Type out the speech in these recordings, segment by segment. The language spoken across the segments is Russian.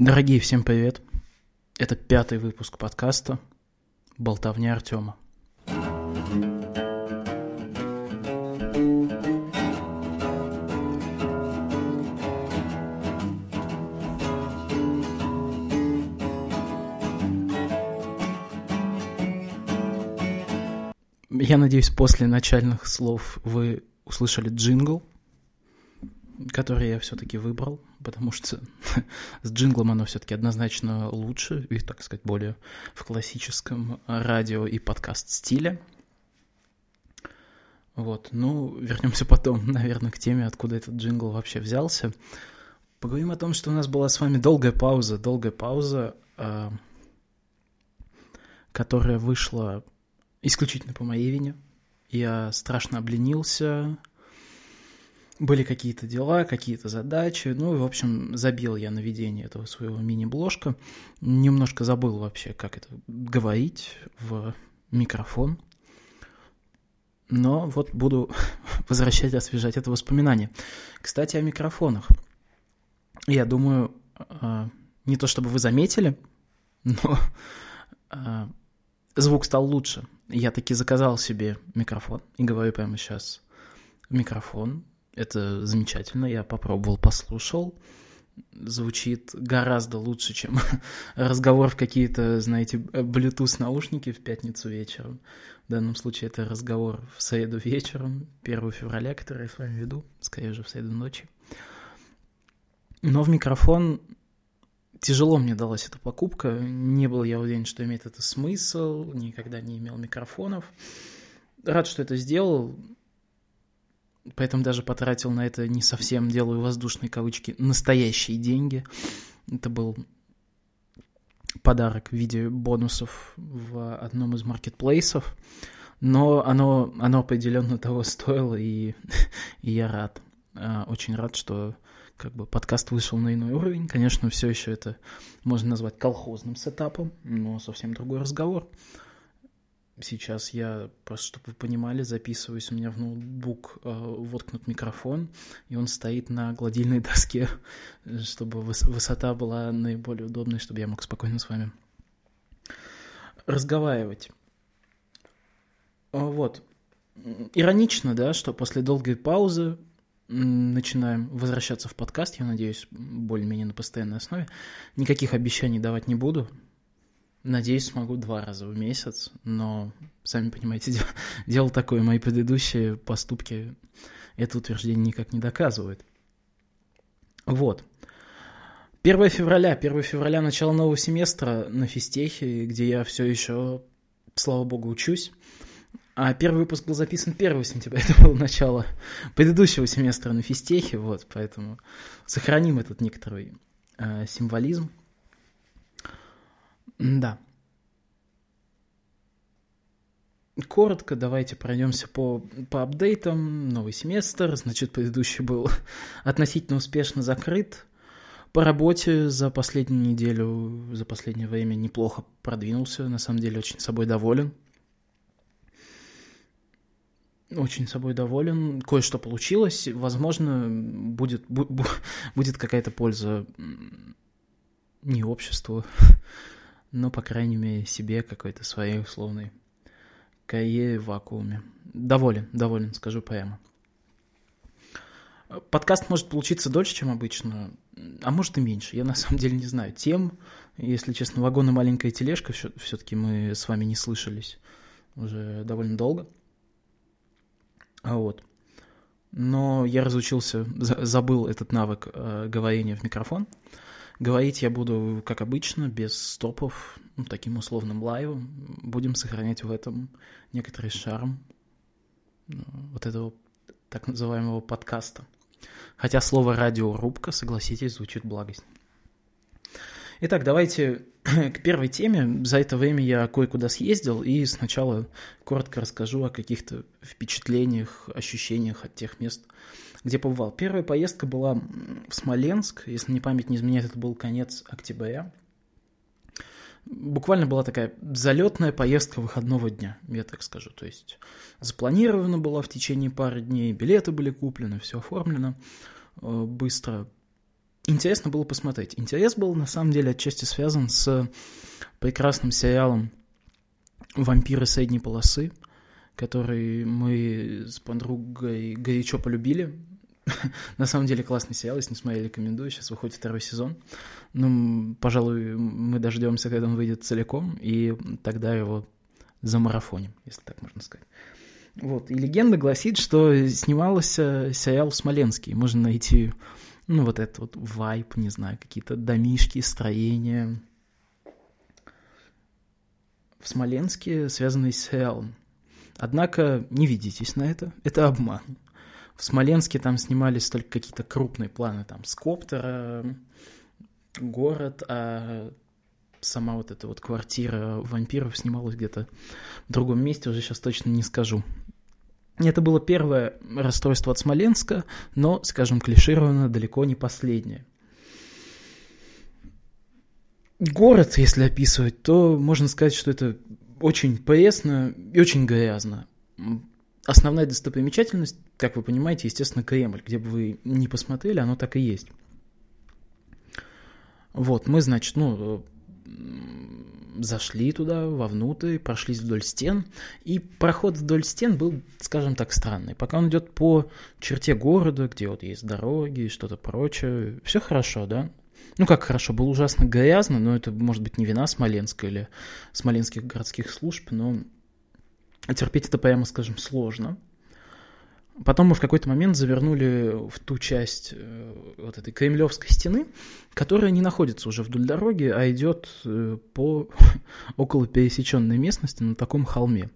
Дорогие, всем привет. Это пятый выпуск подкаста «Болтовня Артема». Я надеюсь, после начальных слов вы услышали джингл, который я все-таки выбрал, потому что с джинглом оно все-таки однозначно лучше и, так сказать, более в классическом радио и подкаст стиле. Вот, ну, вернемся потом, наверное, к теме, откуда этот джингл вообще взялся. Поговорим о том, что у нас была с вами долгая пауза, долгая пауза, э, которая вышла исключительно по моей вине. Я страшно обленился, были какие-то дела, какие-то задачи. Ну и, в общем, забил я на ведение этого своего мини-бложка. Немножко забыл вообще, как это говорить в микрофон. Но вот буду возвращать, освежать это воспоминание. Кстати, о микрофонах. Я думаю, а, не то чтобы вы заметили, но а, звук стал лучше. Я таки заказал себе микрофон и говорю прямо сейчас микрофон это замечательно, я попробовал, послушал. Звучит гораздо лучше, чем разговор в какие-то, знаете, Bluetooth наушники в пятницу вечером. В данном случае это разговор в среду вечером, 1 февраля, который я с вами веду, скорее же в среду ночи. Но в микрофон тяжело мне далась эта покупка. Не был я уверен, что имеет это смысл, никогда не имел микрофонов. Рад, что это сделал. Поэтому даже потратил на это не совсем, делаю воздушные кавычки, настоящие деньги. Это был подарок в виде бонусов в одном из маркетплейсов. Но оно, оно определенно того стоило, и, и я рад. А, очень рад, что как бы подкаст вышел на иной уровень. Конечно, все еще это можно назвать колхозным сетапом, но совсем другой разговор. Сейчас я, просто чтобы вы понимали, записываюсь, у меня в ноутбук э, воткнут микрофон, и он стоит на гладильной доске, чтобы выс- высота была наиболее удобной, чтобы я мог спокойно с вами разговаривать. Вот. Иронично, да, что после долгой паузы начинаем возвращаться в подкаст, я надеюсь, более-менее на постоянной основе. Никаких обещаний давать не буду, Надеюсь, смогу два раза в месяц, но, сами понимаете, дело, дело такое, мои предыдущие поступки это утверждение никак не доказывают. Вот. 1 февраля, 1 февраля, начало нового семестра на физтехе, где я все еще, слава богу, учусь. А первый выпуск был записан 1 сентября, это было начало предыдущего семестра на физтехе, вот, поэтому сохраним этот некоторый э, символизм. Да. Коротко давайте пройдемся по, по апдейтам. Новый семестр, значит, предыдущий был относительно успешно закрыт. По работе за последнюю неделю, за последнее время неплохо продвинулся. На самом деле очень собой доволен. Очень собой доволен. Кое-что получилось. Возможно, будет, будет какая-то польза не обществу, но, по крайней мере, себе какой-то своей условной карьере в вакууме. Доволен, доволен, скажу прямо. Подкаст может получиться дольше, чем обычно, а может и меньше. Я на самом деле не знаю. Тем, если честно, вагон и маленькая тележка все-таки мы с вами не слышались уже довольно долго. А вот. Но я разучился, забыл этот навык э, говорения в микрофон. Говорить я буду, как обычно, без стопов, ну, таким условным лайвом. Будем сохранять в этом некоторый шарм ну, вот этого так называемого подкаста. Хотя слово «радиорубка», согласитесь, звучит благость. Итак, давайте к первой теме. За это время я кое-куда съездил и сначала коротко расскажу о каких-то впечатлениях, ощущениях от тех мест, где побывал. Первая поездка была в Смоленск, если мне память не изменяет, это был конец октября. Буквально была такая залетная поездка выходного дня, я так скажу. То есть запланирована была в течение пары дней, билеты были куплены, все оформлено. Э, быстро интересно было посмотреть. Интерес был, на самом деле, отчасти связан с прекрасным сериалом «Вампиры средней полосы», который мы с подругой горячо полюбили. На самом деле классный сериал, если не смотрели, рекомендую. Сейчас выходит второй сезон. Ну, пожалуй, мы дождемся, когда он выйдет целиком, и тогда его замарафоним, если так можно сказать. Вот. И легенда гласит, что снимался сериал в Смоленске. Можно найти, ну, вот этот вот вайп, не знаю, какие-то домишки, строения. В Смоленске, связанные с сериалом. Однако не ведитесь на это, это обман. В Смоленске там снимались только какие-то крупные планы, там, с коптера, город, а сама вот эта вот квартира вампиров снималась где-то в другом месте, уже сейчас точно не скажу. Это было первое расстройство от Смоленска, но, скажем, клишировано далеко не последнее. Город, если описывать, то можно сказать, что это очень пресно и очень грязно. Основная достопримечательность, как вы понимаете, естественно, Кремль. Где бы вы ни посмотрели, оно так и есть. Вот, мы, значит, ну, зашли туда, вовнутрь, прошлись вдоль стен, и проход вдоль стен был, скажем так, странный. Пока он идет по черте города, где вот есть дороги и что-то прочее, все хорошо, да? Ну, как хорошо, было ужасно грязно, но это, может быть, не вина Смоленска или смоленских городских служб, но терпеть это прямо, скажем, сложно. Потом мы в какой-то момент завернули в ту часть э, вот этой кремлевской стены, которая не находится уже вдоль дороги, а идет э, по около пересеченной местности на таком холме.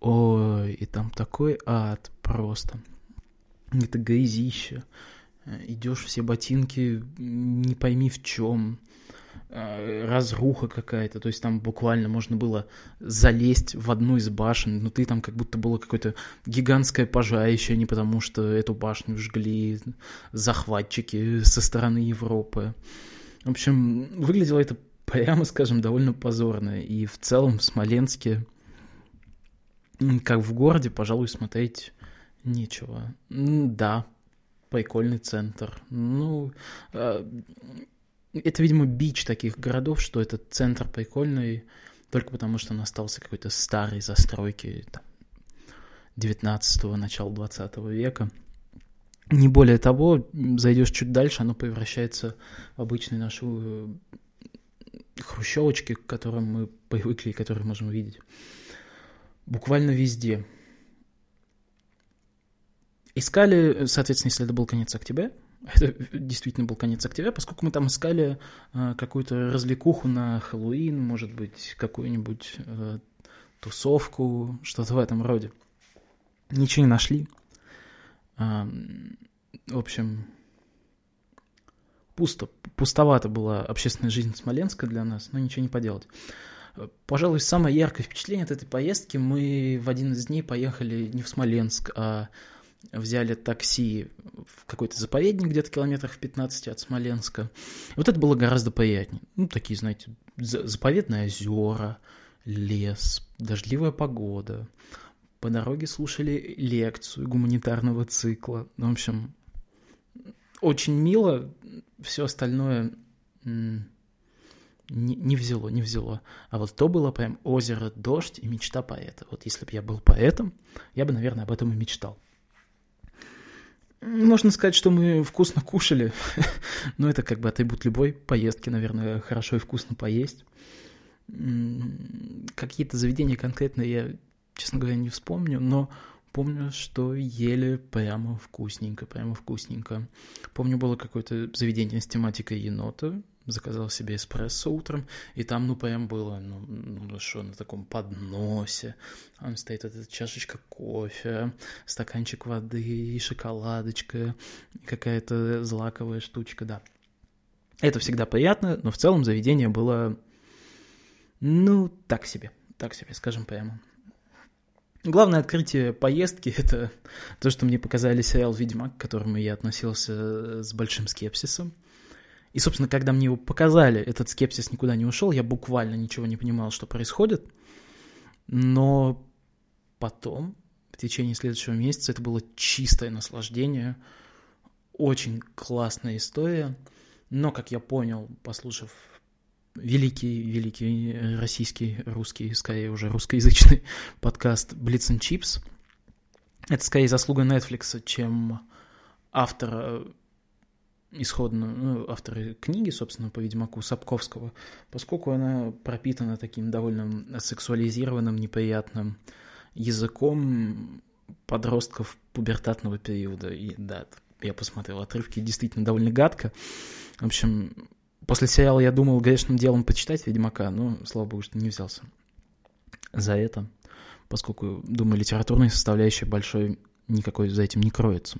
Ой, и там такой ад просто. Это грязище. Э, Идешь все ботинки, не пойми в чем. Э, разруха какая-то, то есть там буквально можно было залезть в одну из башен, внутри там как будто было какое-то гигантское пожарище, не потому что эту башню жгли захватчики со стороны Европы. В общем, выглядело это, прямо скажем, довольно позорно, и в целом в Смоленске, как в городе, пожалуй, смотреть нечего. Да, прикольный центр. Ну, э, это, видимо, бич таких городов, что этот центр прикольный только потому, что он остался какой-то старой застройки там, 19-го, начала 20 века. Не более того, зайдешь чуть дальше, оно превращается в обычные наши э, хрущевочки, к которым мы привыкли и которые можем увидеть буквально везде. Искали, соответственно, если это был конец октября, это действительно был конец октября, поскольку мы там искали э, какую-то развлекуху на Хэллоуин, может быть, какую-нибудь э, тусовку, что-то в этом роде. Ничего не нашли. Э, в общем, пусто, пустовато была общественная жизнь Смоленска для нас, но ничего не поделать. Пожалуй, самое яркое впечатление от этой поездки, мы в один из дней поехали не в Смоленск, а взяли такси в какой-то заповедник где-то километрах в 15 от Смоленска. вот это было гораздо приятнее. Ну, такие, знаете, заповедные озера, лес, дождливая погода. По дороге слушали лекцию гуманитарного цикла. Ну, в общем, очень мило. Все остальное не, не взяло, не взяло. А вот то было прям озеро, дождь и мечта поэта. Вот если бы я был поэтом, я бы, наверное, об этом и мечтал. Можно сказать, что мы вкусно кушали, но это как бы атрибут любой поездки, наверное, хорошо и вкусно поесть. Какие-то заведения конкретно я, честно говоря, не вспомню, но помню, что ели прямо вкусненько, прямо вкусненько. Помню, было какое-то заведение с тематикой енота, заказал себе эспрессо утром, и там, ну, прям было, ну, ну что, на таком подносе, там стоит эта чашечка кофе, стаканчик воды, и шоколадочка, какая-то злаковая штучка, да. Это всегда приятно, но в целом заведение было, ну, так себе, так себе, скажем прямо. Главное открытие поездки — это то, что мне показали сериал «Ведьмак», к которому я относился с большим скепсисом. И, собственно, когда мне его показали, этот скепсис никуда не ушел, я буквально ничего не понимал, что происходит. Но потом, в течение следующего месяца, это было чистое наслаждение, очень классная история. Но, как я понял, послушав великий, великий российский, русский, скорее уже русскоязычный подкаст Blitz and Chips, это скорее заслуга Netflix, чем автора исходно, ну, авторы книги, собственно, по Ведьмаку Сапковского, поскольку она пропитана таким довольно сексуализированным, неприятным языком подростков пубертатного периода. И да, я посмотрел отрывки, действительно довольно гадко. В общем, после сериала я думал грешным делом почитать Ведьмака, но, слава богу, что не взялся за это, поскольку, думаю, литературной составляющей большой никакой за этим не кроется.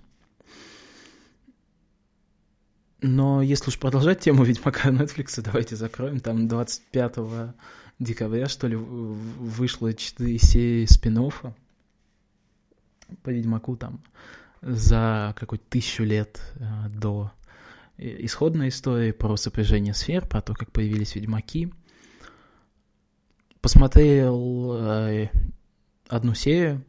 Но если уж продолжать тему Ведьмака Netflix, давайте закроем. Там 25 декабря, что ли, вышло 4 серии спин по Ведьмаку там за какую-то тысячу лет э, до исходной истории про сопряжение сфер, про то, как появились Ведьмаки. Посмотрел э, одну серию,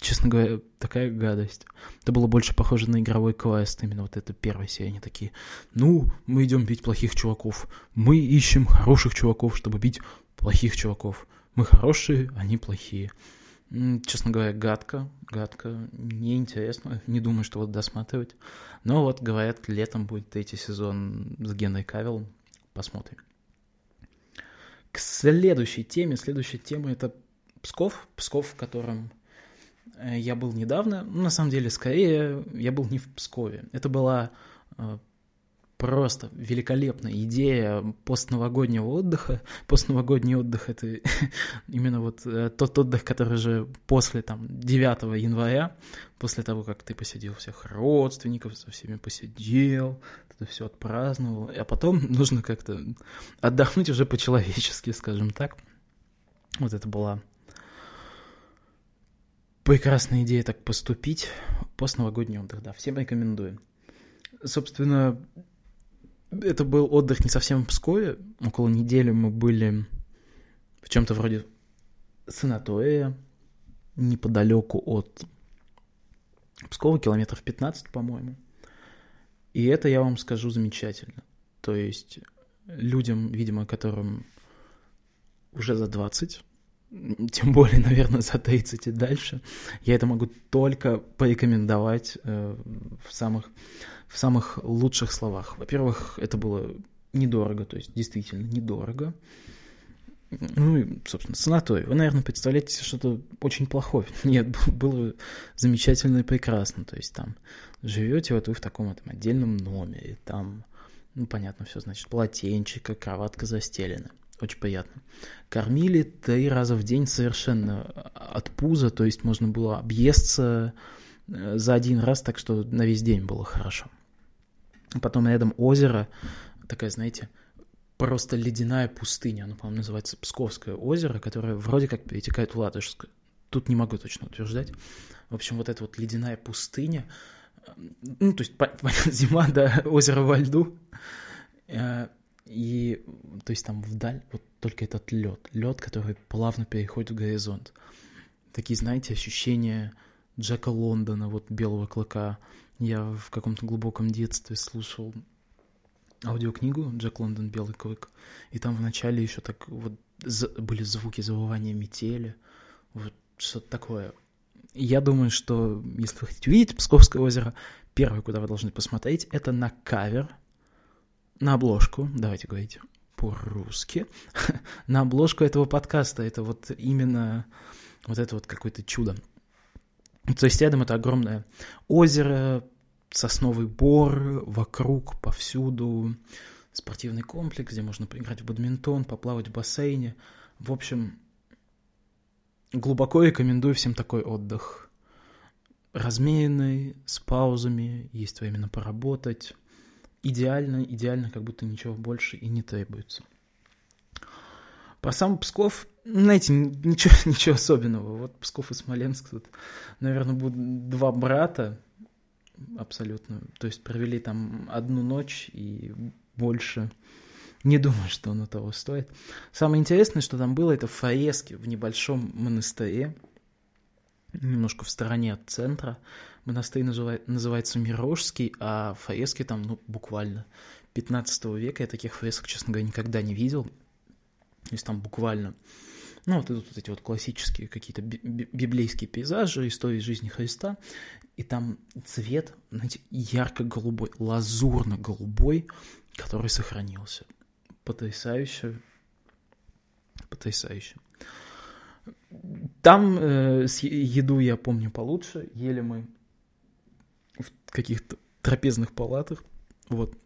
честно говоря, такая гадость. Это было больше похоже на игровой квест, именно вот эта первая серия. Они такие, ну, мы идем бить плохих чуваков. Мы ищем хороших чуваков, чтобы бить плохих чуваков. Мы хорошие, они плохие. Честно говоря, гадко, гадко, неинтересно, не думаю, что вот досматривать. Но вот, говорят, летом будет третий сезон с Генной Кавиллом, посмотрим. К следующей теме, следующая тема это Псков, Псков, в котором я был недавно, ну, на самом деле, скорее, я был не в Пскове. Это была э, просто великолепная идея постновогоднего отдыха. Постновогодний отдых — это именно вот э, тот отдых, который же после там 9 января, после того, как ты посидел всех родственников, со всеми посидел, это все отпраздновал, а потом нужно как-то отдохнуть уже по-человечески, скажем так. Вот это была Прекрасная идея так поступить. Постновогодний отдых, да, всем рекомендую. Собственно, это был отдых не совсем в Пскове. Около недели мы были в чем-то вроде санатория, неподалеку от Пскова, километров 15, по-моему. И это, я вам скажу, замечательно. То есть людям, видимо, которым уже за 20, тем более, наверное, за 30 и дальше, я это могу только порекомендовать э, в, самых, в самых лучших словах. Во-первых, это было недорого, то есть действительно недорого. Ну и, собственно, санаторий. Вы, наверное, представляете что-то очень плохое. Нет, было замечательно и прекрасно. То есть там живете вот вы в таком этом отдельном номере, там, ну, понятно, все, значит, полотенчика, кроватка застелена очень приятно. Кормили три раза в день совершенно от пуза, то есть можно было объесться э, за один раз, так что на весь день было хорошо. Потом рядом озеро, такая, знаете, просто ледяная пустыня, оно, по-моему, называется Псковское озеро, которое вроде как перетекает в Ладожское. Тут не могу точно утверждать. В общем, вот эта вот ледяная пустыня, э, ну, то есть, зима, да, озеро во льду, э, и, то есть там вдаль вот только этот лед, лед, который плавно переходит в горизонт. Такие, знаете, ощущения Джека Лондона, вот Белого Клыка. Я в каком-то глубоком детстве слушал аудиокнигу «Джек Лондон. Белый Клык», и там вначале еще так вот были звуки завывания метели, вот что-то такое. Я думаю, что если вы хотите увидеть Псковское озеро, первое, куда вы должны посмотреть, это на кавер на обложку, давайте говорить по-русски, на обложку этого подкаста. Это вот именно вот это вот какое-то чудо. То есть рядом это огромное озеро, сосновый бор, вокруг, повсюду спортивный комплекс, где можно поиграть в бадминтон, поплавать в бассейне. В общем, глубоко рекомендую всем такой отдых. Размеренный, с паузами, есть время поработать идеально, идеально, как будто ничего больше и не требуется. Про сам Псков, знаете, ничего, ничего особенного. Вот Псков и Смоленск, тут, наверное, будут два брата абсолютно. То есть провели там одну ночь и больше не думаю, что оно того стоит. Самое интересное, что там было, это фрески в небольшом монастыре, немножко в стороне от центра. Монастырь называет, называется Мирожский, а фрески там, ну, буквально 15 века. Я таких фресок, честно говоря, никогда не видел. То есть там буквально ну, вот идут вот эти вот классические какие-то библейские пейзажи, истории жизни Христа, и там цвет, знаете, ярко-голубой, лазурно-голубой, который сохранился. Потрясающе, потрясающе. Там э, еду я помню получше, ели мы в каких-то трапезных палатах, вот,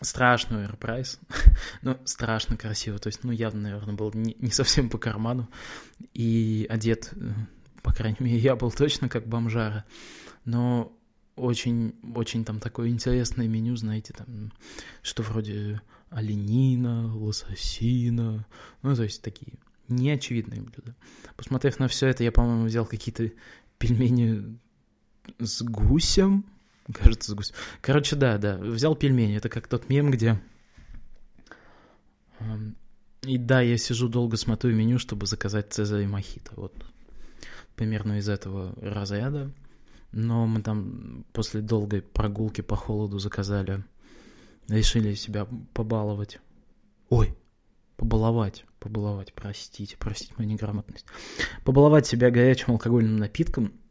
страшный оверпрайс, но страшно красиво, то есть, ну, явно, наверное, был не, не совсем по карману, и одет, э, по крайней мере, я был точно как бомжара, но очень, очень там такое интересное меню, знаете, там, что вроде оленина, лососина, ну, то есть такие неочевидные блюда. Посмотрев на все это, я, по-моему, взял какие-то пельмени с гусем, Кажется, с гусем. Короче, да, да. Взял пельмени. Это как тот мем, где... Эм, и да, я сижу долго смотрю меню, чтобы заказать цезарь и мохито. Вот примерно из этого разряда. Но мы там после долгой прогулки по холоду заказали, решили себя побаловать. Ой, побаловать, побаловать, простите, простите мою неграмотность. Побаловать себя горячим алкогольным напитком –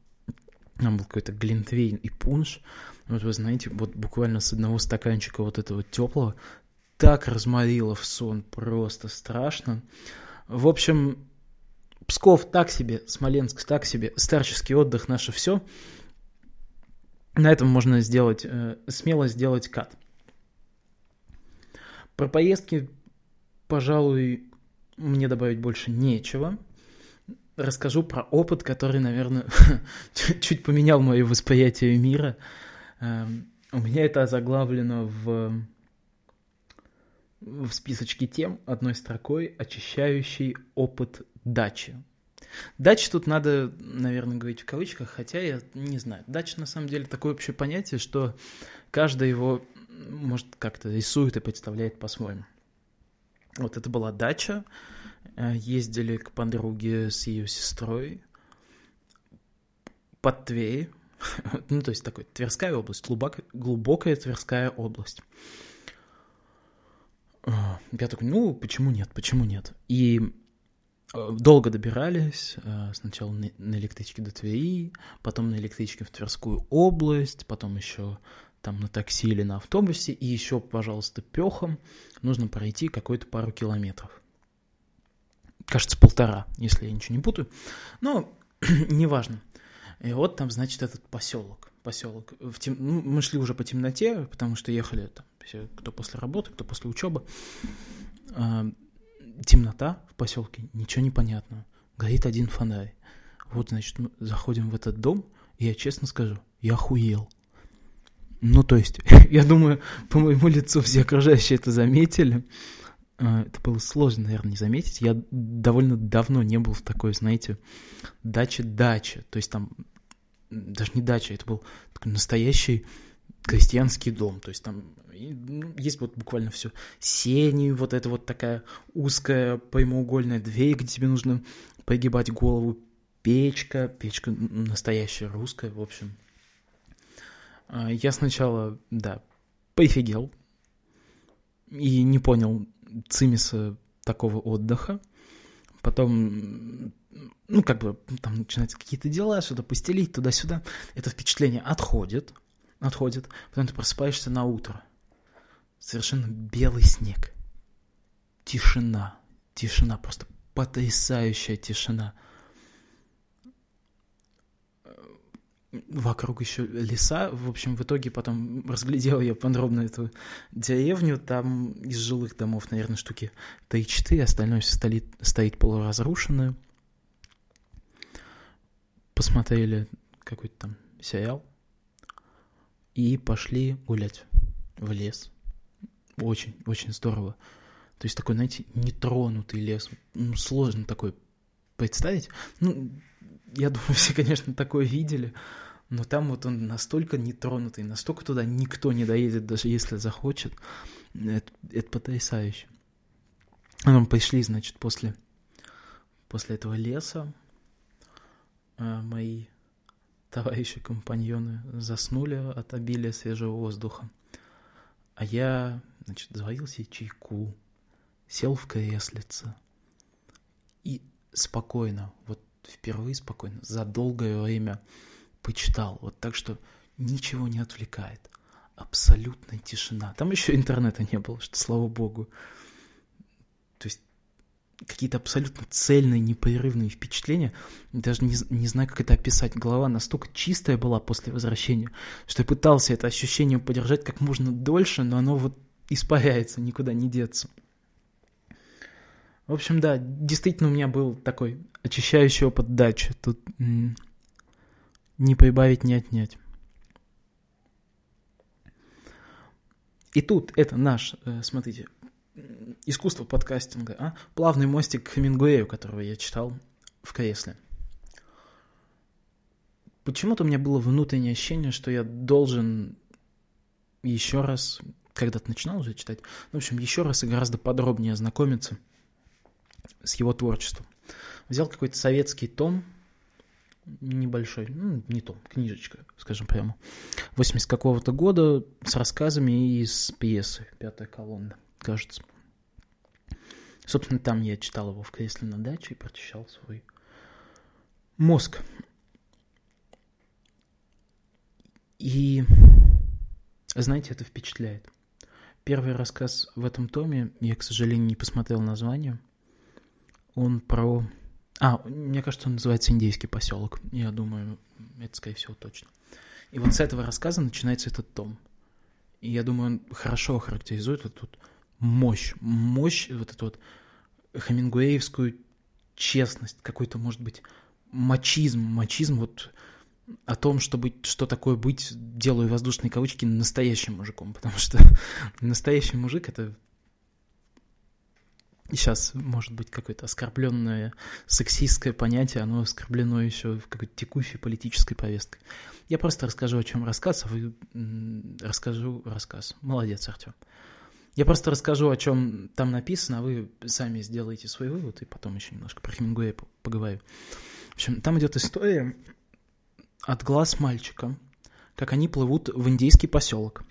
там был какой-то глинтвейн и пунш. Вот вы знаете, вот буквально с одного стаканчика вот этого теплого так разморило в сон, просто страшно. В общем, Псков так себе, Смоленск так себе, старческий отдых наше все. На этом можно сделать, э, смело сделать кат. Про поездки, пожалуй, мне добавить больше нечего расскажу про опыт, который, наверное, чуть поменял мое восприятие мира. Эм, у меня это заглавлено в, в списочке тем одной строкой «Очищающий опыт дачи». Дача тут надо, наверное, говорить в кавычках, хотя я не знаю. Дача на самом деле такое общее понятие, что каждый его, может, как-то рисует и представляет по-своему. Вот это была дача, Э, ездили к подруге с ее сестрой под Тверь, ну, то есть такой Тверская область, глубок, глубокая Тверская область. Э, я такой, ну, почему нет, почему нет? И э, долго добирались, сначала на электричке до Твери, потом на электричке в Тверскую область, потом еще там на такси или на автобусе, и еще, пожалуйста, пехом нужно пройти какую-то пару километров кажется, полтора, если я ничего не путаю. Но неважно. И вот там, значит, этот поселок. Поселок. В тем... ну, мы шли уже по темноте, потому что ехали там, все, кто после работы, кто после учебы. А, темнота в поселке, ничего не понятно. Горит один фонарь. Вот, значит, мы заходим в этот дом, и я честно скажу, я охуел. Ну, то есть, я думаю, по моему лицу все окружающие это заметили. А, это было сложно, наверное, не заметить. Я довольно давно не был в такой, знаете, даче-даче. То есть там даже не дача, это был такой настоящий крестьянский дом. То есть там ну, есть вот буквально все. Сени, вот это вот такая узкая прямоугольная дверь, где тебе нужно погибать голову. Печка, печка настоящая русская, в общем. А, я сначала, да, пофигел и не понял, цимиса такого отдыха. Потом, ну, как бы, там начинаются какие-то дела, что-то постелить туда-сюда. Это впечатление отходит, отходит. Потом ты просыпаешься на утро. Совершенно белый снег. Тишина. Тишина, просто потрясающая тишина. Вокруг еще леса. В общем, в итоге потом разглядел я подробно эту деревню. Там из жилых домов, наверное, штуки 3-4, остальное все стоит, стоит полуразрушенное. Посмотрели какой-то там сериал и пошли гулять в лес. Очень, очень здорово. То есть такой, знаете, нетронутый лес. Ну, сложно такой представить. Ну, я думаю, все, конечно, такое видели но там вот он настолько нетронутый, настолько туда никто не доедет, даже если захочет. Это, это потрясающе. А мы пришли, значит, после, после этого леса. А мои товарищи, компаньоны заснули от обилия свежего воздуха. А я, значит, заварил чайку, сел в креслице и спокойно, вот впервые спокойно, за долгое время почитал. Вот так что ничего не отвлекает. Абсолютная тишина. Там еще интернета не было, что слава богу. То есть какие-то абсолютно цельные, непрерывные впечатления. Даже не, не знаю, как это описать. Голова настолько чистая была после возвращения, что я пытался это ощущение подержать как можно дольше, но оно вот испаряется, никуда не деться. В общем, да, действительно у меня был такой очищающий опыт дачи. Тут не прибавить, не отнять. И тут это наш, э, смотрите, искусство подкастинга, а? плавный мостик к Хемингуэю, которого я читал в кресле. Почему-то у меня было внутреннее ощущение, что я должен еще раз, когда-то начинал уже читать, в общем, еще раз и гораздо подробнее ознакомиться с его творчеством. Взял какой-то советский том, небольшой, ну, не том, книжечка, скажем прямо, 80 какого-то года с рассказами и с пьесы «Пятая колонна» кажется. Собственно, там я читал его в кресле на даче и прочищал свой мозг. И, знаете, это впечатляет. Первый рассказ в этом томе, я, к сожалению, не посмотрел название, он про... А, мне кажется, он называется «Индейский поселок». Я думаю, это, скорее всего, точно. И вот с этого рассказа начинается этот том. И я думаю, он хорошо характеризует вот тут мощь, мощь, вот эту вот хемингуэевскую честность, какой-то, может быть, мачизм, мачизм вот о том, чтобы что такое быть, делаю воздушные кавычки, настоящим мужиком, потому что настоящий мужик — это сейчас, может быть, какое-то оскорбленное сексистское понятие, оно оскорблено еще в какой-то текущей политической повестке. Я просто расскажу, о чем рассказ, а вы расскажу рассказ. Молодец, Артем. Я просто расскажу, о чем там написано, а вы сами сделаете свой вывод, и потом еще немножко про Хемингуэя поговорю. В общем, там идет история от глаз мальчика, как они плывут в индейский поселок.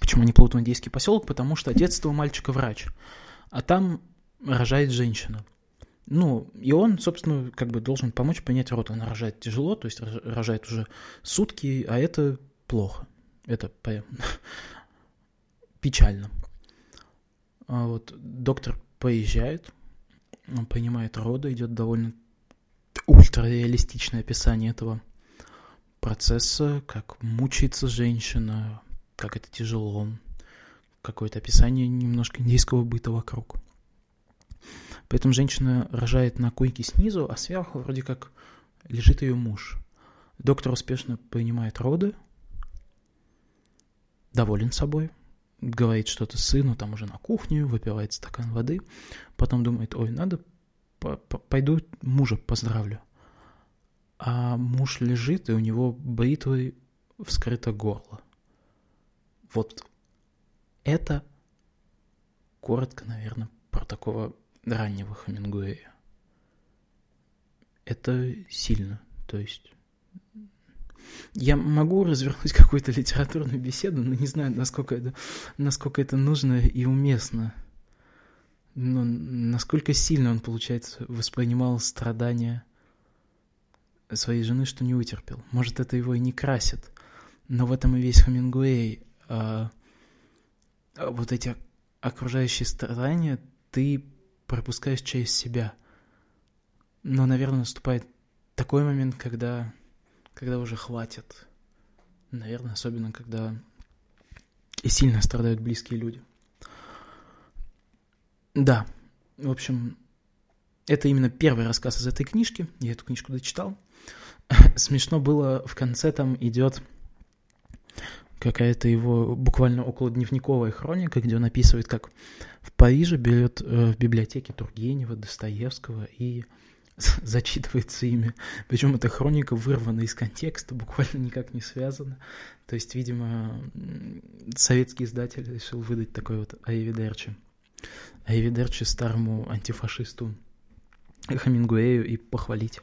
Почему они плывут в индейский поселок? Потому что отец этого мальчика врач, а там рожает женщина. Ну, и он, собственно, как бы должен помочь понять рот. Он рожает тяжело, то есть рожает уже сутки, а это плохо. Это печально. А вот доктор поезжает, он понимает роды, идет довольно ультрареалистичное описание этого процесса, как мучается женщина, как это тяжело, какое-то описание немножко индийского быта вокруг. Поэтому женщина рожает на койке снизу, а сверху вроде как лежит ее муж. Доктор успешно принимает роды, доволен собой, говорит что-то сыну, там уже на кухню, выпивает стакан воды, потом думает, ой, надо, пойду мужа поздравлю. А муж лежит, и у него бритвой вскрыто горло. Вот это коротко, наверное, про такого раннего Хемингуэя. Это сильно, то есть я могу развернуть какую-то литературную беседу, но не знаю, насколько это, насколько это нужно и уместно. Но насколько сильно он, получается, воспринимал страдания своей жены, что не вытерпел. Может, это его и не красит, но в этом и весь Хемингуэй. А, а вот эти окружающие страдания ты пропускаешь через себя. Но, наверное, наступает такой момент, когда когда уже хватит. Наверное, особенно когда и сильно страдают близкие люди. Да, в общем, это именно первый рассказ из этой книжки. Я эту книжку дочитал. Смешно было, в конце там идет какая-то его буквально около дневниковая хроника, где он описывает, как в Париже берет э, в библиотеке Тургенева, Достоевского и зачитывается ими. Причем эта хроника вырвана из контекста, буквально никак не связана. То есть, видимо, советский издатель решил выдать такой вот Айвидерчи. Айвидерчи старому антифашисту Хамингуэю и похвалить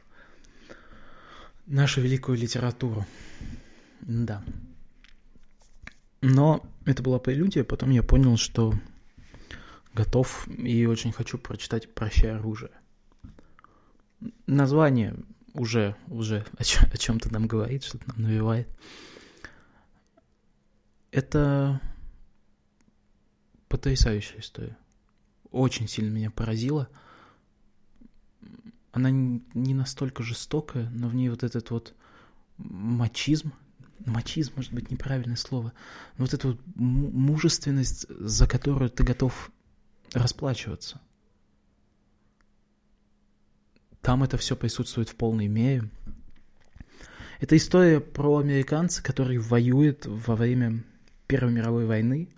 нашу великую литературу. Да. Но это была прелюдия, потом я понял, что готов и очень хочу прочитать «Прощай оружие». Название уже, уже о, чем, о чем-то нам говорит, что-то нам навевает. Это потрясающая история. Очень сильно меня поразила. Она не настолько жестокая, но в ней вот этот вот мачизм, мачизм, может быть, неправильное слово, но вот эта вот мужественность, за которую ты готов расплачиваться. Там это все присутствует в полной мере. Это история про американца, который воюет во время Первой мировой войны.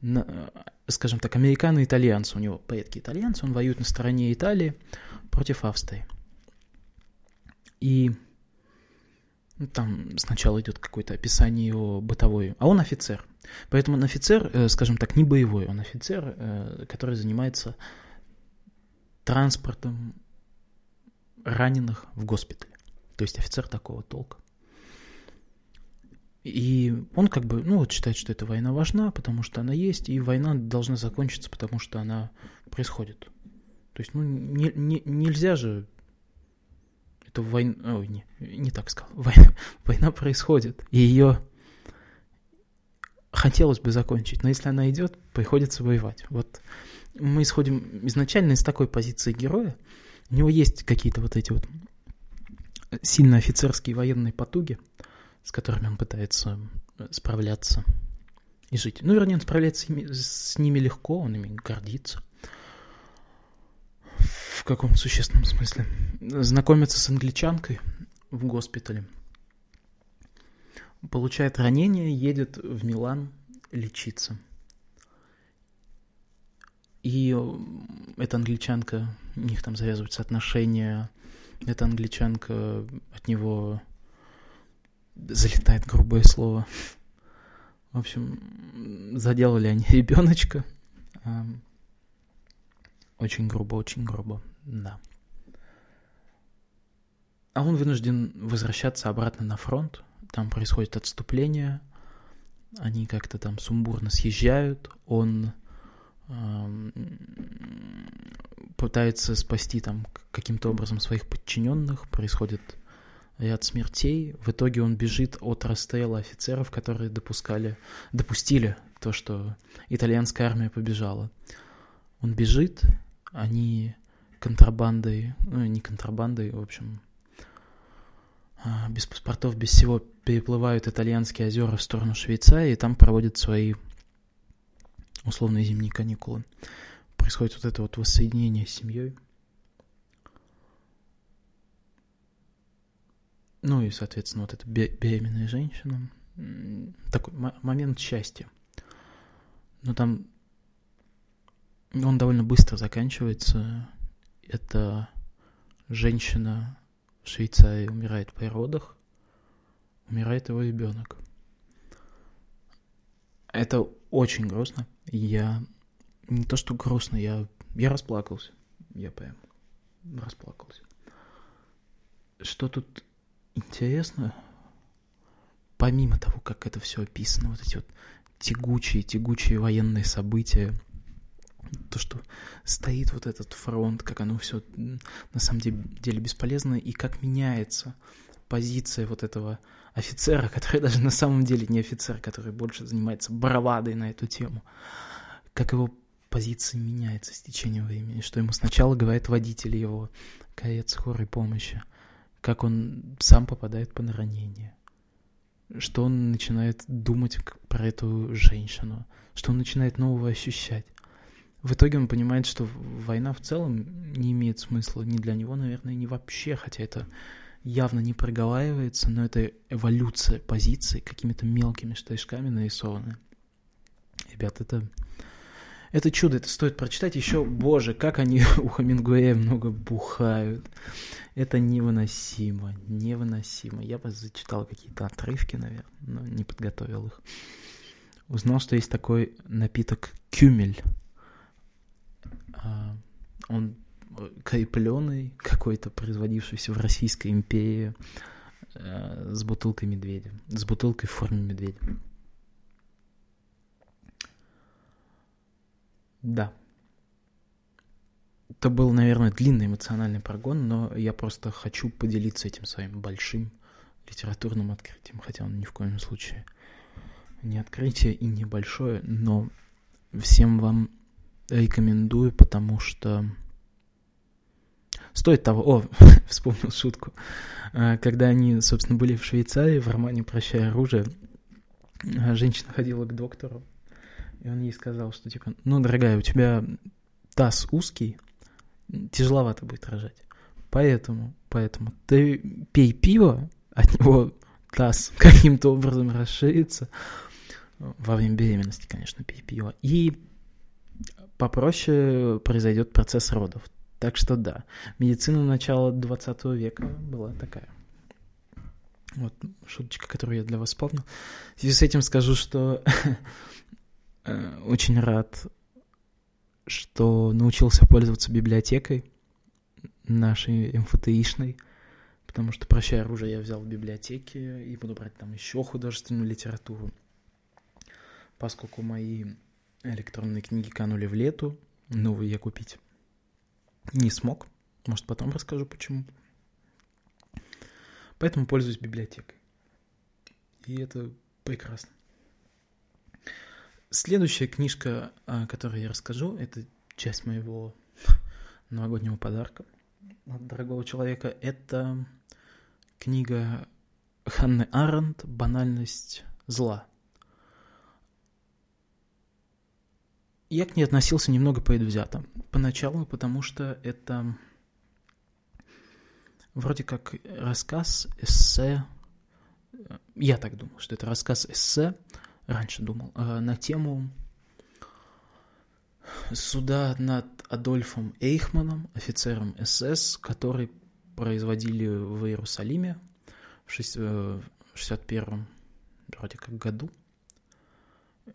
На, скажем так, американо-итальянцы, у него предки итальянцы, он воюет на стороне Италии против Австрии. И там сначала идет какое-то описание его бытовой, а он офицер. Поэтому он офицер, э, скажем так, не боевой, он офицер, э, который занимается транспортом раненых в госпитале. То есть офицер такого толка. И он как бы, ну вот считает, что эта война важна, потому что она есть, и война должна закончиться, потому что она происходит. То есть, ну, не, не, нельзя же что война... Ой, не, не так сказал. Война, война происходит, и ее хотелось бы закончить, но если она идет, приходится воевать. Вот мы исходим изначально из такой позиции героя. У него есть какие-то вот эти вот сильно офицерские военные потуги, с которыми он пытается справляться и жить. Ну, вернее, он справляется с ними легко, он ими гордится каком-то существенном смысле. Знакомится с англичанкой в госпитале. Получает ранение, едет в Милан лечиться. И эта англичанка, у них там завязываются отношения, эта англичанка от него залетает грубое слово. В общем, заделали они ребеночка. Очень грубо, очень грубо. Да. А он вынужден возвращаться обратно на фронт. Там происходит отступление. Они как-то там сумбурно съезжают. Он э, пытается спасти там каким-то образом своих подчиненных. Происходит ряд смертей. В итоге он бежит от расстрела офицеров, которые допускали, допустили то, что итальянская армия побежала. Он бежит, они контрабандой, ну, не контрабандой, в общем, а, без паспортов, без всего переплывают итальянские озера в сторону Швейцарии, и там проводят свои условные зимние каникулы. Происходит вот это вот воссоединение с семьей. Ну и, соответственно, вот эта беременная женщина. Такой момент счастья. Но там он довольно быстро заканчивается это женщина в Швейцарии умирает при родах, умирает его ребенок. Это очень грустно. Я не то что грустно, я, я расплакался. Я прям расплакался. Что тут интересно, помимо того, как это все описано, вот эти вот тягучие, тягучие военные события, то, что стоит вот этот фронт, как оно все на самом деле бесполезно, и как меняется позиция вот этого офицера, который даже на самом деле не офицер, который больше занимается бравадой на эту тему, как его позиция меняется с течением времени, что ему сначала говорит водитель его, карет скорой помощи, как он сам попадает под ранение, что он начинает думать про эту женщину, что он начинает нового ощущать. В итоге он понимает, что война в целом не имеет смысла ни для него, наверное, ни вообще, хотя это явно не проговаривается, но это эволюция позиций какими-то мелкими штришками нарисованы. Ребят, это, это чудо, это стоит прочитать. Еще, боже, как они у Хамингуэя много бухают. Это невыносимо, невыносимо. Я бы зачитал какие-то отрывки, наверное, но не подготовил их. Узнал, что есть такой напиток кюмель он э, крепленный какой-то, производившийся в Российской империи э, с бутылкой медведя, с бутылкой в форме медведя. Да. Это был, наверное, длинный эмоциональный прогон, но я просто хочу поделиться этим своим большим литературным открытием, хотя он ни в коем случае не открытие и небольшое, но всем вам рекомендую, потому что стоит того... О, вспомнил шутку. А, когда они, собственно, были в Швейцарии, в романе «Прощай оружие», а, женщина ходила к доктору, и он ей сказал, что типа, ну, дорогая, у тебя таз узкий, тяжеловато будет рожать. Поэтому, поэтому ты пей пиво, от него таз каким-то образом расширится. Во время беременности, конечно, пей пиво. И попроще произойдет процесс родов. Так что да, медицина начала 20 века была такая. Вот шуточка, которую я для вас вспомнил. В связи с этим скажу, что э, очень рад, что научился пользоваться библиотекой нашей МФТИшной, потому что «Прощай оружие» я взял в библиотеке и буду брать там еще художественную литературу, поскольку мои электронные книги канули в лету, новые я купить не смог. Может, потом расскажу, почему. Поэтому пользуюсь библиотекой. И это прекрасно. Следующая книжка, о которой я расскажу, это часть моего новогоднего подарка от дорогого человека. Это книга Ханны Аренд «Банальность зла». Я к ней относился немного предвзято. Поначалу, потому что это вроде как рассказ, эссе. Я так думал, что это рассказ эссе, раньше думал, э, на тему суда над Адольфом Эйхманом, офицером СС, который производили в Иерусалиме в 61 э, вроде как году.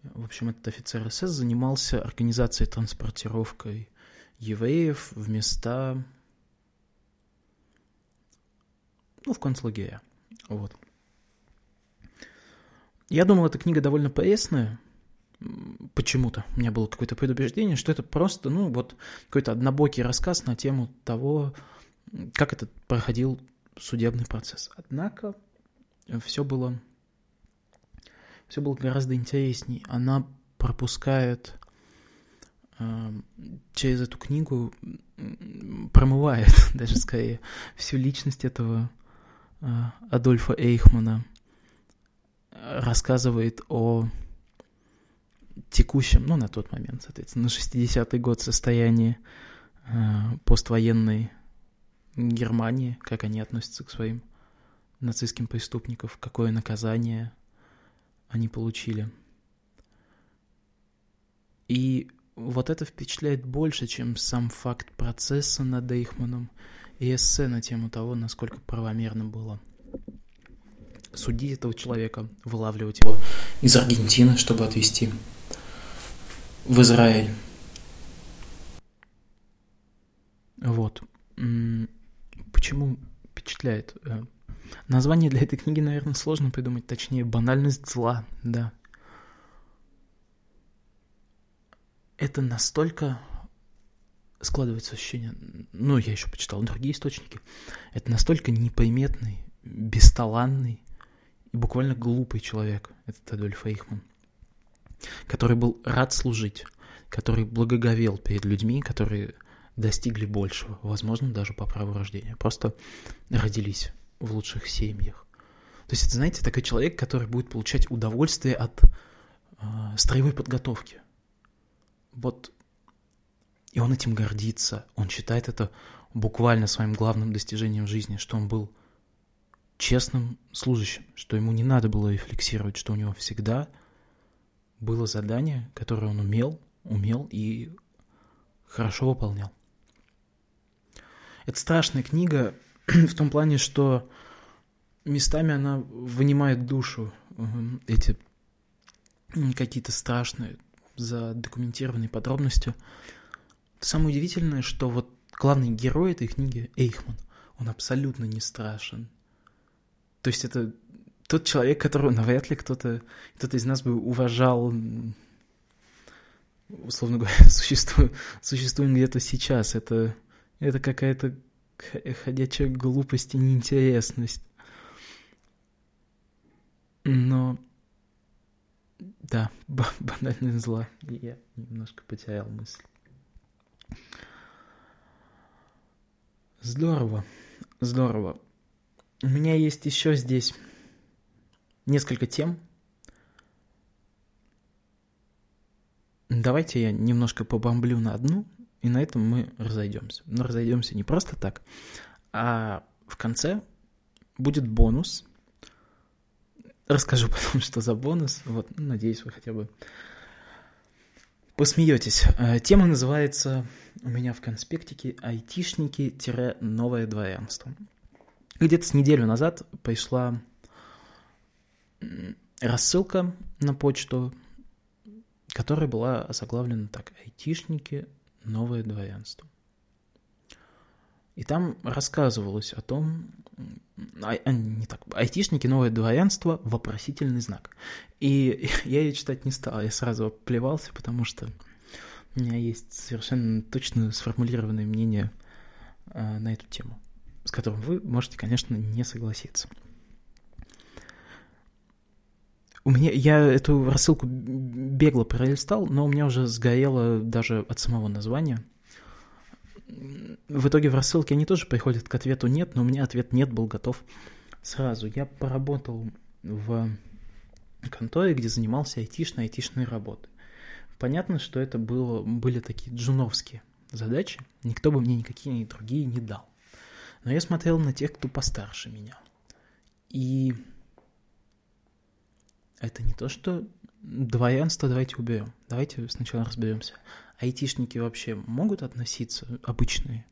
В общем, этот офицер СС занимался организацией транспортировкой евреев в места, ну, в концлагеря. Вот. Я думал, эта книга довольно пресная, почему-то у меня было какое-то предубеждение, что это просто, ну, вот какой-то однобокий рассказ на тему того, как этот проходил судебный процесс. Однако все было все было гораздо интересней. Она пропускает э, через эту книгу, промывает даже скорее всю личность этого э, Адольфа Эйхмана, рассказывает о текущем, ну, на тот момент, соответственно, на 60-й год состоянии э, поствоенной Германии, как они относятся к своим нацистским преступникам, какое наказание они получили. И вот это впечатляет больше, чем сам факт процесса над Эйхманом и эссе на тему того, насколько правомерно было судить этого человека, вылавливать его из Аргентины, чтобы отвезти в Израиль. Вот. Почему впечатляет? Название для этой книги, наверное, сложно придумать, точнее, банальность зла, да. Это настолько складывается ощущение, ну, я еще почитал другие источники, это настолько неприметный, бесталанный и буквально глупый человек, этот Адольф Эйхман, который был рад служить, который благоговел перед людьми, которые достигли большего, возможно, даже по праву рождения, просто родились в лучших семьях. То есть это, знаете, такой человек, который будет получать удовольствие от э, строевой подготовки. Вот. И он этим гордится. Он считает это буквально своим главным достижением жизни, что он был честным служащим, что ему не надо было рефлексировать, что у него всегда было задание, которое он умел, умел и хорошо выполнял. Это страшная книга, в том плане, что местами она вынимает душу, эти какие-то страшные, задокументированные подробности. Самое удивительное, что вот главный герой этой книги, Эйхман, он абсолютно не страшен. То есть это тот человек, которого навряд ли кто-то кто из нас бы уважал условно говоря, существуем, существуем где-то сейчас. Это, это какая-то ходячая глупость и неинтересность. Но да, банальные зла. Я немножко потерял мысль. Здорово, здорово. У меня есть еще здесь несколько тем. Давайте я немножко побомблю на одну, и на этом мы разойдемся. Но разойдемся не просто так, а в конце будет бонус. Расскажу потом, что за бонус. Вот, ну, надеюсь, вы хотя бы посмеетесь. Э, тема называется у меня в конспектике «Айтишники-новое дворянство». Где-то с неделю назад пришла рассылка на почту, которая была озаглавлена так «Айтишники. Новое дворянство». И там рассказывалось о том, а, а, не так, айтишники, новое дворянство, вопросительный знак. И я ее читать не стал, я сразу плевался, потому что у меня есть совершенно точно сформулированное мнение а, на эту тему, с которым вы можете, конечно, не согласиться. У меня, я эту рассылку бегло пролистал, но у меня уже сгорело даже от самого названия – в итоге в рассылке они тоже приходят к ответу нет, но у меня ответ нет был готов сразу. Я поработал в конторе, где занимался айтишной, айтишной работой. Понятно, что это было, были такие джуновские задачи, никто бы мне никакие другие не дал. Но я смотрел на тех, кто постарше меня. И это не то, что дворянство давайте уберем. Давайте сначала разберемся айтишники вообще могут относиться, обычные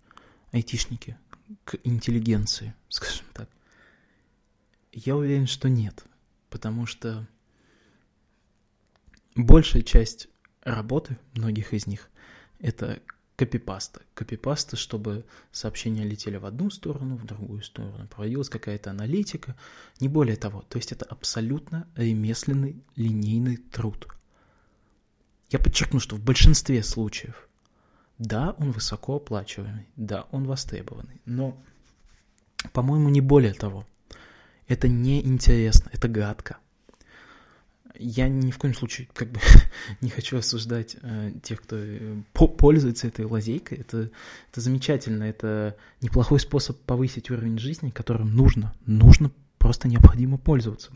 айтишники, к интеллигенции, скажем так? Я уверен, что нет, потому что большая часть работы многих из них это копипаста. Копипаста, чтобы сообщения летели в одну сторону, в другую сторону. Проводилась какая-то аналитика, не более того. То есть это абсолютно ремесленный линейный труд – я подчеркну, что в большинстве случаев, да, он высокооплачиваемый, да, он востребованный, но, по-моему, не более того. Это неинтересно, это гадко. Я ни в коем случае как бы не хочу осуждать э, тех, кто э, пользуется этой лазейкой. Это, это замечательно, это неплохой способ повысить уровень жизни, которым нужно, нужно просто необходимо пользоваться.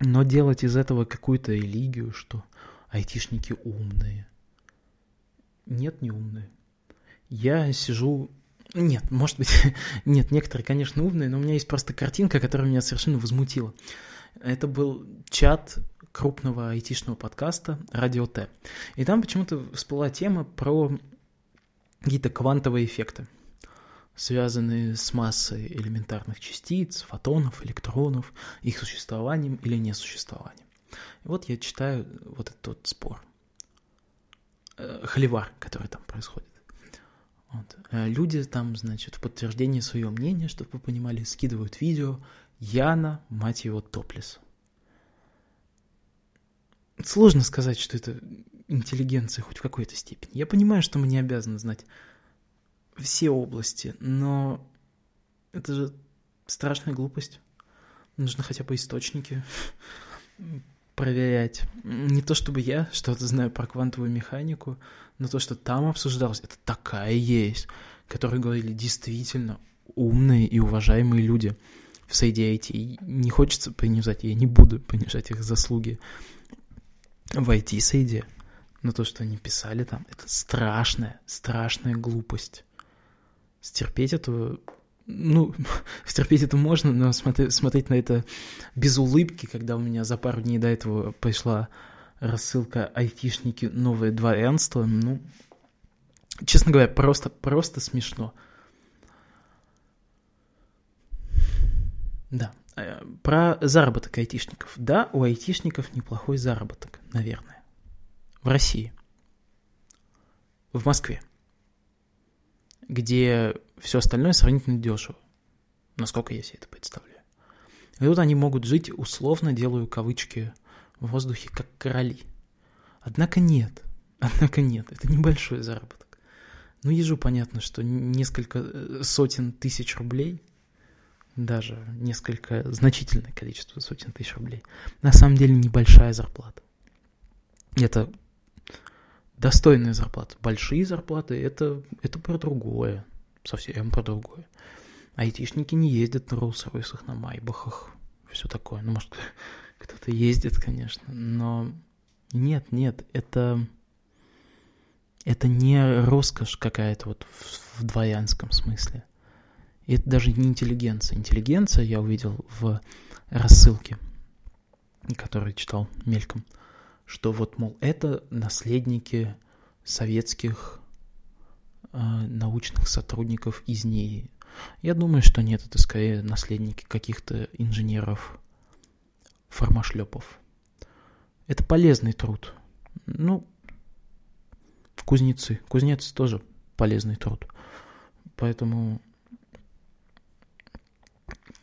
Но делать из этого какую-то религию, что айтишники умные. Нет, не умные. Я сижу... Нет, может быть, нет, некоторые, конечно, умные, но у меня есть просто картинка, которая меня совершенно возмутила. Это был чат крупного айтишного подкаста «Радио Т». И там почему-то всплыла тема про какие-то квантовые эффекты связанные с массой элементарных частиц, фотонов, электронов, их существованием или несуществованием. И вот я читаю вот этот вот спор. Э, холивар, который там происходит. Вот. Э, люди там, значит, в подтверждение своего мнения, чтобы вы понимали, скидывают видео Яна, мать его, топлес. Сложно сказать, что это интеллигенция хоть в какой-то степени. Я понимаю, что мы не обязаны знать все области, но это же страшная глупость. Нужно хотя бы источники проверять. Не то чтобы я что-то знаю про квантовую механику, но то, что там обсуждалось, это такая есть, которые говорили действительно умные и уважаемые люди в среде IT. Не хочется принижать, я не буду понижать их заслуги в IT-среде. Но то, что они писали там, это страшная, страшная глупость стерпеть это, ну, стерпеть это можно, но смотреть, смотреть на это без улыбки, когда у меня за пару дней до этого пришла рассылка айтишники новое дворянство, ну, честно говоря, просто, просто смешно. Да, э, про заработок айтишников. Да, у айтишников неплохой заработок, наверное. В России. В Москве где все остальное сравнительно дешево, насколько я себе это представляю. И тут они могут жить, условно делаю кавычки в воздухе, как короли. Однако нет, однако нет, это небольшой заработок. Ну, ежу понятно, что несколько э, сотен тысяч рублей, даже несколько, значительное количество сотен тысяч рублей, на самом деле небольшая зарплата. Это достойная зарплата. Большие зарплаты это, это про другое, совсем про другое. Айтишники не ездят на Роллс-Ройсах, на Майбахах, все такое. Ну, может, кто-то ездит, конечно, но нет, нет, это, это не роскошь какая-то вот в, в дворянском смысле. И это даже не интеллигенция. Интеллигенция я увидел в рассылке, который читал мельком, что вот, мол, это наследники советских э, научных сотрудников из НИИ. Я думаю, что нет, это скорее наследники каких-то инженеров, формашлепов. Это полезный труд. Ну, кузнецы. Кузнец тоже полезный труд. Поэтому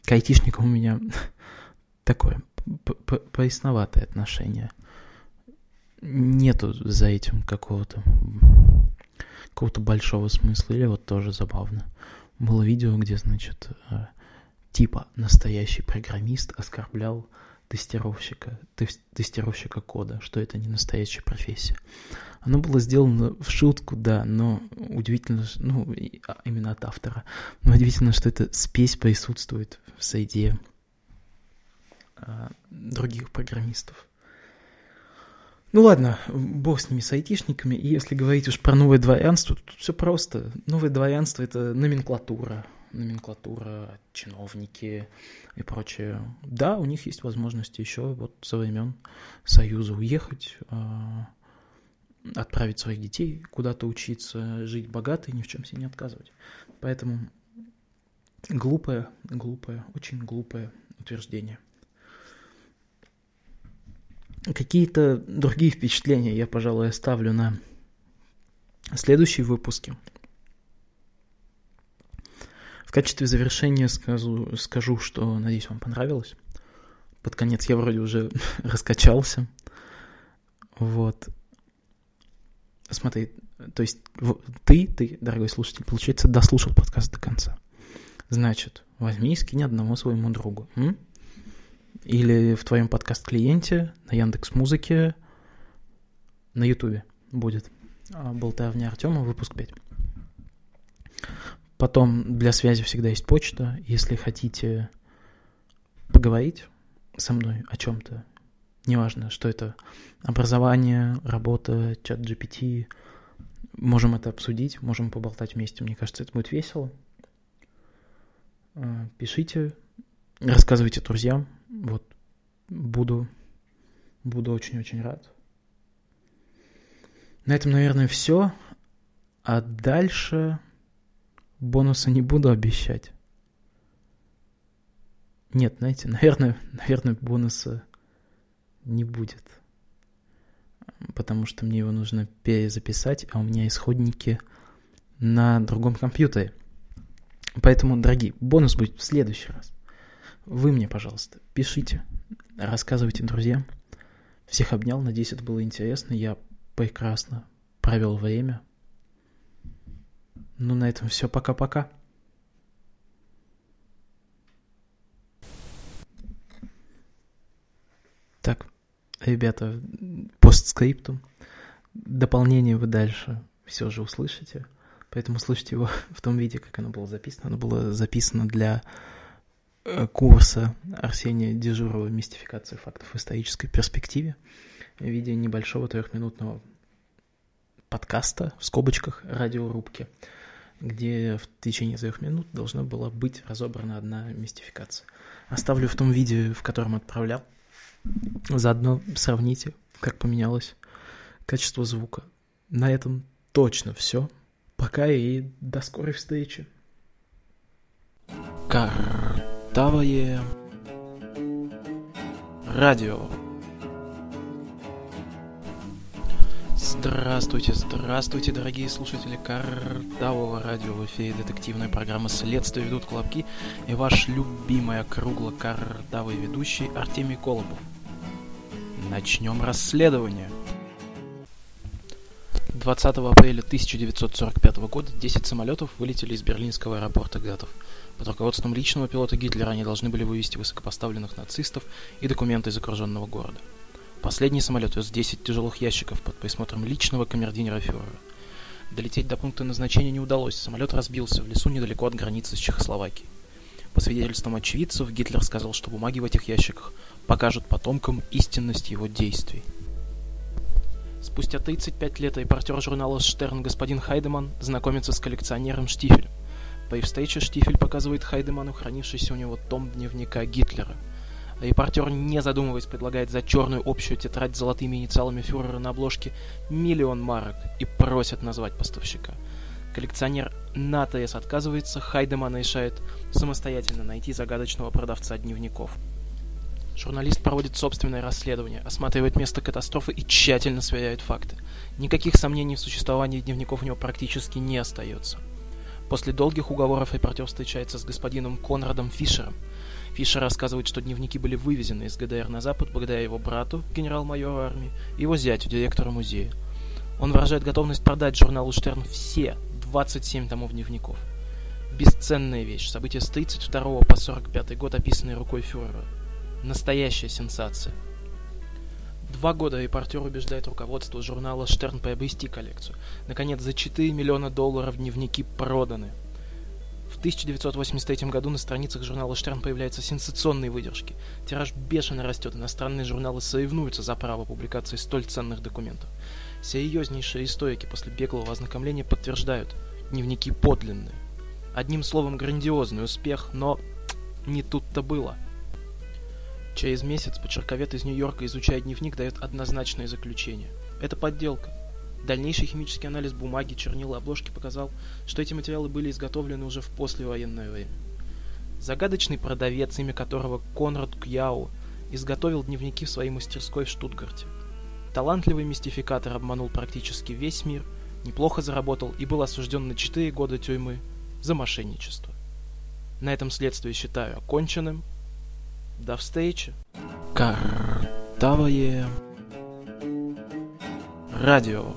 к айтишникам у меня такое поясноватое отношение. Нету за этим какого-то какого-то большого смысла. Или вот тоже забавно. Было видео, где, значит, э, типа настоящий программист оскорблял тестировщика, тестировщика кода, что это не настоящая профессия. Оно было сделано в шутку, да, но удивительно, ну, а, именно от автора, но удивительно, что эта спесь присутствует в среде а, других программистов. Ну ладно, бог с ними, с айтишниками. И если говорить уж про новое дворянство, тут все просто. Новое дворянство – это номенклатура, номенклатура, чиновники и прочее. Да, у них есть возможность еще вот со времен Союза уехать, а, отправить своих детей куда-то учиться, жить богато и ни в чем себе не отказывать. Поэтому глупое, глупое, очень глупое утверждение. Какие-то другие впечатления я, пожалуй, оставлю на следующие выпуски – качестве завершения скажу, скажу, что, надеюсь, вам понравилось. Под конец я вроде уже раскачался. Вот. Смотри, то есть ты, ты, дорогой слушатель, получается, дослушал подкаст до конца. Значит, возьми и скинь одному своему другу. М? Или в твоем подкаст-клиенте, на Яндекс Музыке, на Ютубе будет. А, Болтовня Артема, выпуск 5. Потом для связи всегда есть почта. Если хотите поговорить со мной о чем-то, неважно, что это образование, работа, чат GPT, можем это обсудить, можем поболтать вместе. Мне кажется, это будет весело. А, пишите, рассказывайте друзьям. Вот буду, буду очень-очень рад. На этом, наверное, все. А дальше бонусы не буду обещать. Нет, знаете, наверное, наверное, бонуса не будет. Потому что мне его нужно перезаписать, а у меня исходники на другом компьютере. Поэтому, дорогие, бонус будет в следующий раз. Вы мне, пожалуйста, пишите, рассказывайте друзьям. Всех обнял, надеюсь, это было интересно. Я прекрасно провел время. Ну, на этом все. Пока-пока. Так, ребята, постскриптум. Дополнение вы дальше все же услышите. Поэтому слушайте его в том виде, как оно было записано. Оно было записано для э, курса Арсения Дежурова «Мистификация фактов в исторической перспективе» в виде небольшого трехминутного подкаста в скобочках радиорубки где в течение трех минут должна была быть разобрана одна мистификация. Оставлю в том видео, в котором отправлял. Заодно сравните, как поменялось качество звука. На этом точно все. Пока и до скорой встречи. Картавое радио. Здравствуйте, здравствуйте, дорогие слушатели Картавого радио. В эфире детективная программа «Следствие ведут колобки» и ваш любимый округло-картавый ведущий Артемий Колобов. Начнем расследование. 20 апреля 1945 года 10 самолетов вылетели из берлинского аэропорта Гатов. Под руководством личного пилота Гитлера они должны были вывести высокопоставленных нацистов и документы из окруженного города. Последний самолет вез 10 тяжелых ящиков под присмотром личного камердинера фюрера. Долететь до пункта назначения не удалось, самолет разбился в лесу недалеко от границы с Чехословакией. По свидетельствам очевидцев, Гитлер сказал, что бумаги в этих ящиках покажут потомкам истинность его действий. Спустя 35 лет репортер журнала «Штерн» господин Хайдеман знакомится с коллекционером Штифелем. По встрече Штифель показывает Хайдеману хранившийся у него том дневника Гитлера. Репортер, не задумываясь, предлагает за черную общую тетрадь с золотыми инициалами фюрера на обложке миллион марок и просит назвать поставщика. Коллекционер НАТС отказывается, Хайдеман решает самостоятельно найти загадочного продавца дневников. Журналист проводит собственное расследование, осматривает место катастрофы и тщательно сверяет факты. Никаких сомнений в существовании дневников у него практически не остается. После долгих уговоров репортер встречается с господином Конрадом Фишером. Фишер рассказывает, что дневники были вывезены из ГДР на Запад благодаря его брату, генерал-майору армии, и его зятю, директору музея. Он выражает готовность продать журналу «Штерн» все 27 томов дневников. Бесценная вещь, события с 32 по 45 год, описанные рукой фюрера. Настоящая сенсация. Два года репортер убеждает руководство журнала «Штерн» приобрести коллекцию. Наконец, за 4 миллиона долларов дневники проданы. В 1983 году на страницах журнала «Штерн» появляются сенсационные выдержки. Тираж бешено растет, иностранные журналы соревнуются за право публикации столь ценных документов. Серьезнейшие историки после беглого ознакомления подтверждают, дневники подлинные. Одним словом, грандиозный успех, но не тут-то было – Через месяц почерковед из Нью-Йорка, изучая дневник, дает однозначное заключение. Это подделка. Дальнейший химический анализ бумаги, чернил и обложки показал, что эти материалы были изготовлены уже в послевоенное время. Загадочный продавец, имя которого Конрад Кьяу, изготовил дневники в своей мастерской в Штутгарте. Талантливый мистификатор обманул практически весь мир, неплохо заработал и был осужден на 4 года тюрьмы за мошенничество. На этом следствие считаю оконченным – до встречи. Картавое радио.